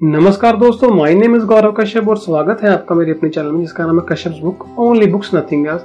नमस्कार दोस्तों my name is Gaurav Kashyap और स्वागत है आपका मेरे अपने चैनल में, जिसका नाम है Kashyap book only books nothing else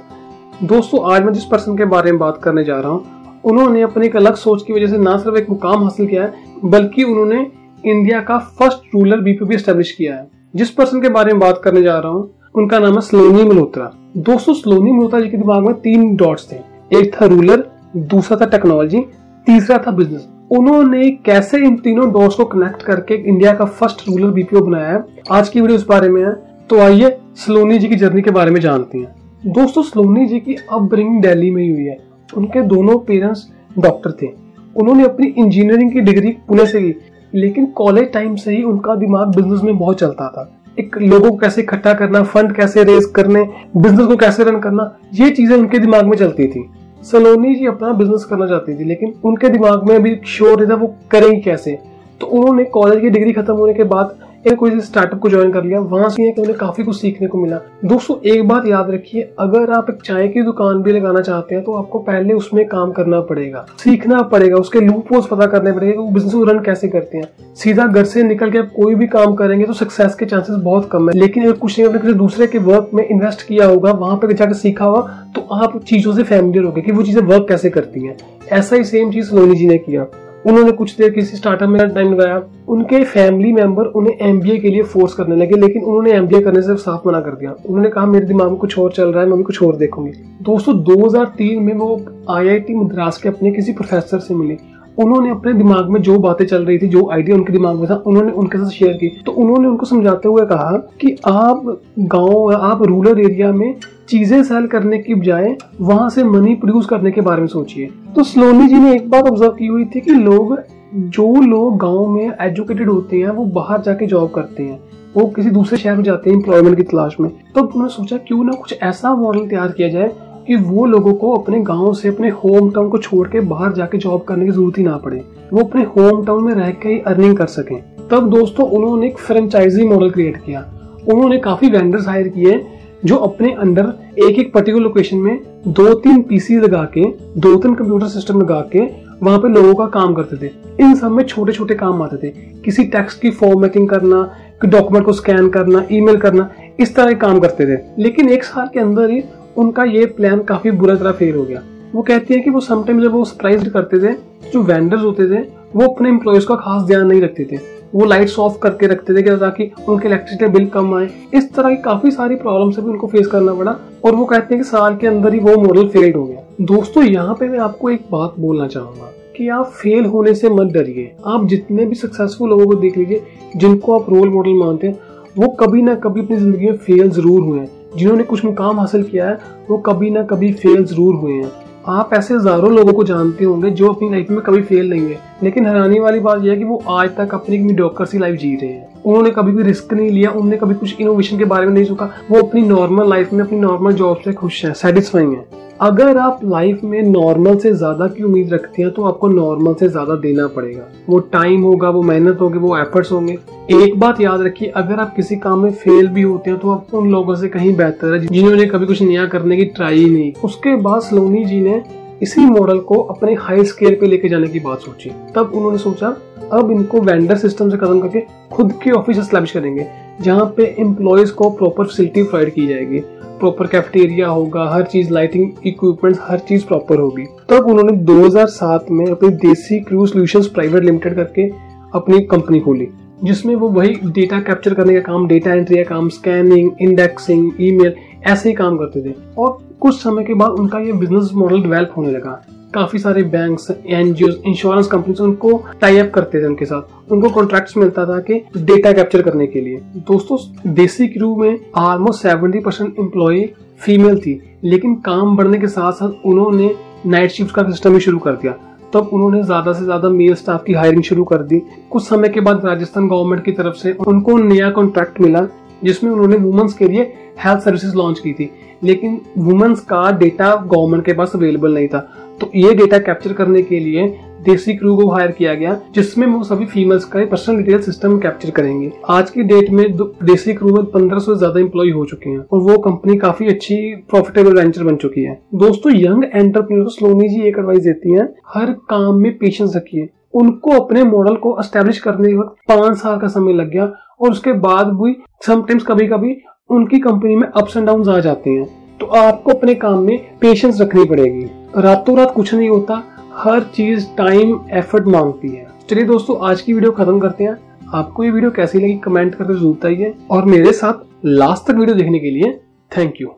दोस्तों, आज मैं जिस पर्सन के बारे में बात करने जा रहा हूँ, उन्होंने अपनी एक अलग सोच की वजह से ना सिर्फ़ एक मुकाम हासिल किया है, बल्कि उन्होंने इंडिया का फ़र्स्ट रूरल बीपीपी स्टेब्लिश किया है। जिस पर्सन के बारे में बात करने जा रहा हूँ, उनका नाम है स्लोनी मल्होत्रा दोस्तों स्लोनी मल्होत्रा जी के दिमाग में तीन डॉट्स थे। एक था रूलर दूसरा था टेक्नोलॉजी तीसरा था बिज़नेस उन्होंने कैसे इन तीनों डॉट्स को कनेक्ट करके इंडिया का फ़र्स्ट रूरल बीपीओ बनाया है? आज की वीडियो इस बारे में है। तो आइए सलोनी जी की जर्नी के बारे में जानते हैं। दोस्तों सलोनी जी की अपब्रिंग दिल्ली में ही हुई है। उनके दोनों पेरेंट्स डॉक्टर थे। उन्होंने अपनी इंजीनियरिंग की डिग्री पुणे से ली, लेकिन कॉलेज टाइम से ही उनका दिमाग बिज़नेस में बहुत चलता था। एक लोगों को कैसे इकट्ठा करना फंड कैसे रेज करने बिज़नेस को कैसे रन करना, ये चीज़ें उनके दिमाग में चलती थी। सलोनी जी अपना बिज़नेस करना चाहती थी, लेकिन उनके दिमाग में अभी शोर था, वो करें कैसे? तो उन्होंने कॉलेज की डिग्री खत्म होने के बाद एक कोई स्टार्टअप को ज्वाइन कर लिया, वहाँ से उन्हें काफ़ी कुछ सीखने को मिला। दोस्तों, एक बात याद रखिए, अगर आप एक चाय की दुकान भी लगाना चाहते हैं तो आपको पहले उसमें काम करना पड़ेगा। सीखना पड़ेगा, उसके लूप पता करने पड़ेगा वो बिज़नेस को रन कैसे करते हैं। सीधा घर से निकल के आप कोई भी काम करेंगे तो सक्सेस के चांसेस बहुत कम है। लेकिन अगर कुछ नहीं किसी दूसरे के वर्क में इन्वेस्ट किया होगा, वहाँ पर जाकर सीखा होगा तो आप चीज़ों से फैमिलियर हो गए कि वो चीज़ें वर्क कैसे करती हैं। ऐसा ही सेम चीज़ लोनी जी ने किया। उन्होंने कुछ देर किसी स्टार्टअप में टाइम लगाया। उनके फैमिली मेंबर उन्हें एमबीए के लिए फोर्स करने लगे, लेकिन उन्होंने एमबीए करने से साफ़ मना कर दिया। उन्होंने कहा, मेरे दिमाग में कुछ और चल रहा है, मैं भी कुछ और देखूँगी। दोस्तों 2003 में वो आईआईटी मद्रास के अपने किसी प्रोफेसर से मिले। उन्होंने अपने दिमाग में जो बातें चल रही थी, जो आइडिया उनके दिमाग में था, उन्होंने उनके साथ शेयर की। तो उन्होंने उनको समझाते हुए कहा कि आप गाँव, आप रूरल एरिया में चीज़ें सेल करने की बजाय वहाँ से मनी प्रोड्यूस करने के बारे में सोचिए। तो स्लोनी जी ने एक बात ऑब्ज़र्व की हुई थी कि लोग, जो लोग गाँव में एजुकेटेड होते हैं, वो बाहर जाके जॉब करते हैं। वो किसी दूसरे शहर में जाते हैं एम्प्लॉयमेंट की तलाश में। तो उन्होंने सोचा क्यों ना कुछ ऐसा मॉडल तैयार किया जाए कि वो लोगों को अपने गाँव से, अपने होम टाउन को छोड़ के बाहर जाके जॉब करने की ज़रूरत ही ना पड़े। वो अपने होम टाउन में रह के ही अर्निंग कर सकें। तब दोस्तों उन्होंने एक फ्रेंचाइजी मॉडल क्रिएट किया। उन्होंने काफ़ी वेंडर्स हायर किए। जो अपने अंडर एक एक पर्टिकुलर लोकेशन में दो तीन पीसी लगा के दो तीन कंप्यूटर सिस्टम लगा के वहाँ पे लोगों का काम करते थे। इन सब में छोटे छोटे काम आते थे। किसी टेक्स्ट की फॉर्मेटिंग करना डॉक्यूमेंट को स्कैन करना ईमेल करना, इस तरह के काम करते थे। लेकिन एक साल के अंदर ही उनका ये प्लान काफ़ी बुरा तरह फेल हो गया। वो कहती है कि वो समटाइम जब वो सरप्राइज़ करते थे, जो वेंडर्स होते थे, वो अपने एम्प्लॉयज़ का खास ध्यान नहीं रखते थे। वो लाइट्स ऑफ़ करके रखते थे ताकि उनके इलेक्ट्रिसिटी बिल कम आए। इस तरह की काफ़ी सारी प्रॉब्लम से भी उनको फेस करना पड़ा और वो कहते हैं कि साल के अंदर ही वो मॉडल फेल्ड हो गया। दोस्तों, यहाँ पे मैं आपको एक बात बोलना चाहूँगा कि आप फेल होने से मत डरिए। आप जितने भी सक्सेसफुल लोगों को देख लीजिए, जिनको आप रोल मॉडल मानते हैं, वो कभी ना कभी अपनी ज़िंदगी में फेल ज़रूर हुए हैं। जिन्होंने कुछ मुकाम हासिल किया है, वो कभी ना कभी फेल ज़रूर हुए हैं। आप ऐसे हज़ारों लोगों को जानते होंगे जो अपनी लाइफ में कभी फेल नहीं हुए लेकिन हैरानी वाली बात यह है कि वो आज तक अपनी मीडियोकर सी लाइफ जी रहे हैं। उन्होंने कभी भी रिस्क नहीं लिया उन्होंने कभी कुछ इनोवेशन के बारे में नहीं सोचा। वो अपनी नॉर्मल लाइफ में, अपनी नॉर्मल जॉब से खुश है सेटिस्फाइंग है। अगर आप लाइफ में नॉर्मल से ज़्यादा की उम्मीद रखते हैं तो आपको नॉर्मल से ज़्यादा देना पड़ेगा। वो टाइम होगा, वो मेहनत होगी, वो एफर्ट्स होंगे। एक बात याद रखिए, अगर आप किसी काम में फेल भी होते हैं तो आप उन लोगों से कहीं बेहतर है जिन्होंने कभी कुछ नया करने की ट्राई नहीं उसके बाद सलोनी जी ने इसी मॉडल को अपने हाई स्केल पे लेके जाने की बात सोची। तब उन्होंने सोचा, अब इनको वेंडर सिस्टम से खत्म करके खुद के ऑफ़िस स्टैब्लिश करेंगे, जहाँ पे एम्प्लॉयज़ को प्रॉपर फैसिलिटी प्रोवाइड की जाएगी। प्रॉपर कैफेटेरिया होगा, हर चीज़ लाइटिंग इक्विपमेंट हर चीज़ प्रॉपर होगी। तब उन्होंने 2007 में अपनी देसी क्रू सोल्यूशंस प्राइवेट लिमिटेड करके अपनी कंपनी खोली, जिसमें वो वही डेटा कैप्चर करने का काम डेटा एंट्री का काम स्कैनिंग इंडेक्सिंग ईमेल ऐसे ही काम करते थे। और कुछ समय के बाद उनका ये बिज़नेस मॉडल डेवलप होने लगा। काफ़ी सारे बैंक्स एनजीओ इंश्योरेंस कंपनी उनको टाई अप करते थे उनके साथ। उनको कॉन्ट्रैक्ट मिलता था कि डेटा कैप्चर करने के लिए। दोस्तों, देसी क्रू में almost seventy percent employ female थी। लेकिन काम बढ़ने के साथ साथ उन्होंने नाइट शिफ्ट का सिस्टम भी शुरू कर दिया। तब उन्होंने ज़्यादा से ज़्यादा मेल स्टाफ की हायरिंग शुरू कर दी। कुछ समय के बाद राजस्थान गवर्नमेंट की तरफ़ से उनको नया कॉन्ट्रैक्ट मिला, जिसमें उन्होंने वुमेन्स के लिए हेल्थ सर्विसेज़ लॉन्च की थी, लेकिन वुमेन्स का डेटा गवर्नमेंट के पास अवेलेबल नहीं था। तो ये डेटा कैप्चर करने के लिए देसी क्रू को हायर किया गया, जिसमें वो सभी फीमेल्स का पर्सनल डिटेल सिस्टम कैप्चर करेंगे। आज की डेट में देसी क्रू में पंद्रह सौ ज़्यादा एम्प्लॉय हो चुके हैं, और वो कंपनी काफ़ी अच्छी प्रॉफिटेबल वेंचर बन चुकी है। दोस्तों यंग एंटरप्रेन्योर स्लोनी जी एक एडवाइस देती है, हर काम में पेशेंस रखिए। उनको अपने मॉडल को एस्टेब्लिश करने के वक्त पाँच साल का समय लग गया, और उसके बाद भी समटाइम्स कभी कभी उनकी कंपनी में अप्स एंड डाउन आ जाते हैं। तो आपको अपने काम में पेशेंस रखनी पड़ेगी। रातों रात कुछ नहीं होता, हर चीज़ टाइम एफर्ट मांगती है। चलिए दोस्तों, आज की वीडियो खत्म करते हैं। आपको ये वीडियो कैसी लगी कमेंट करके ज़रूर बताइए। और मेरे साथ लास्ट तक वीडियो देखने के लिए थैंक यू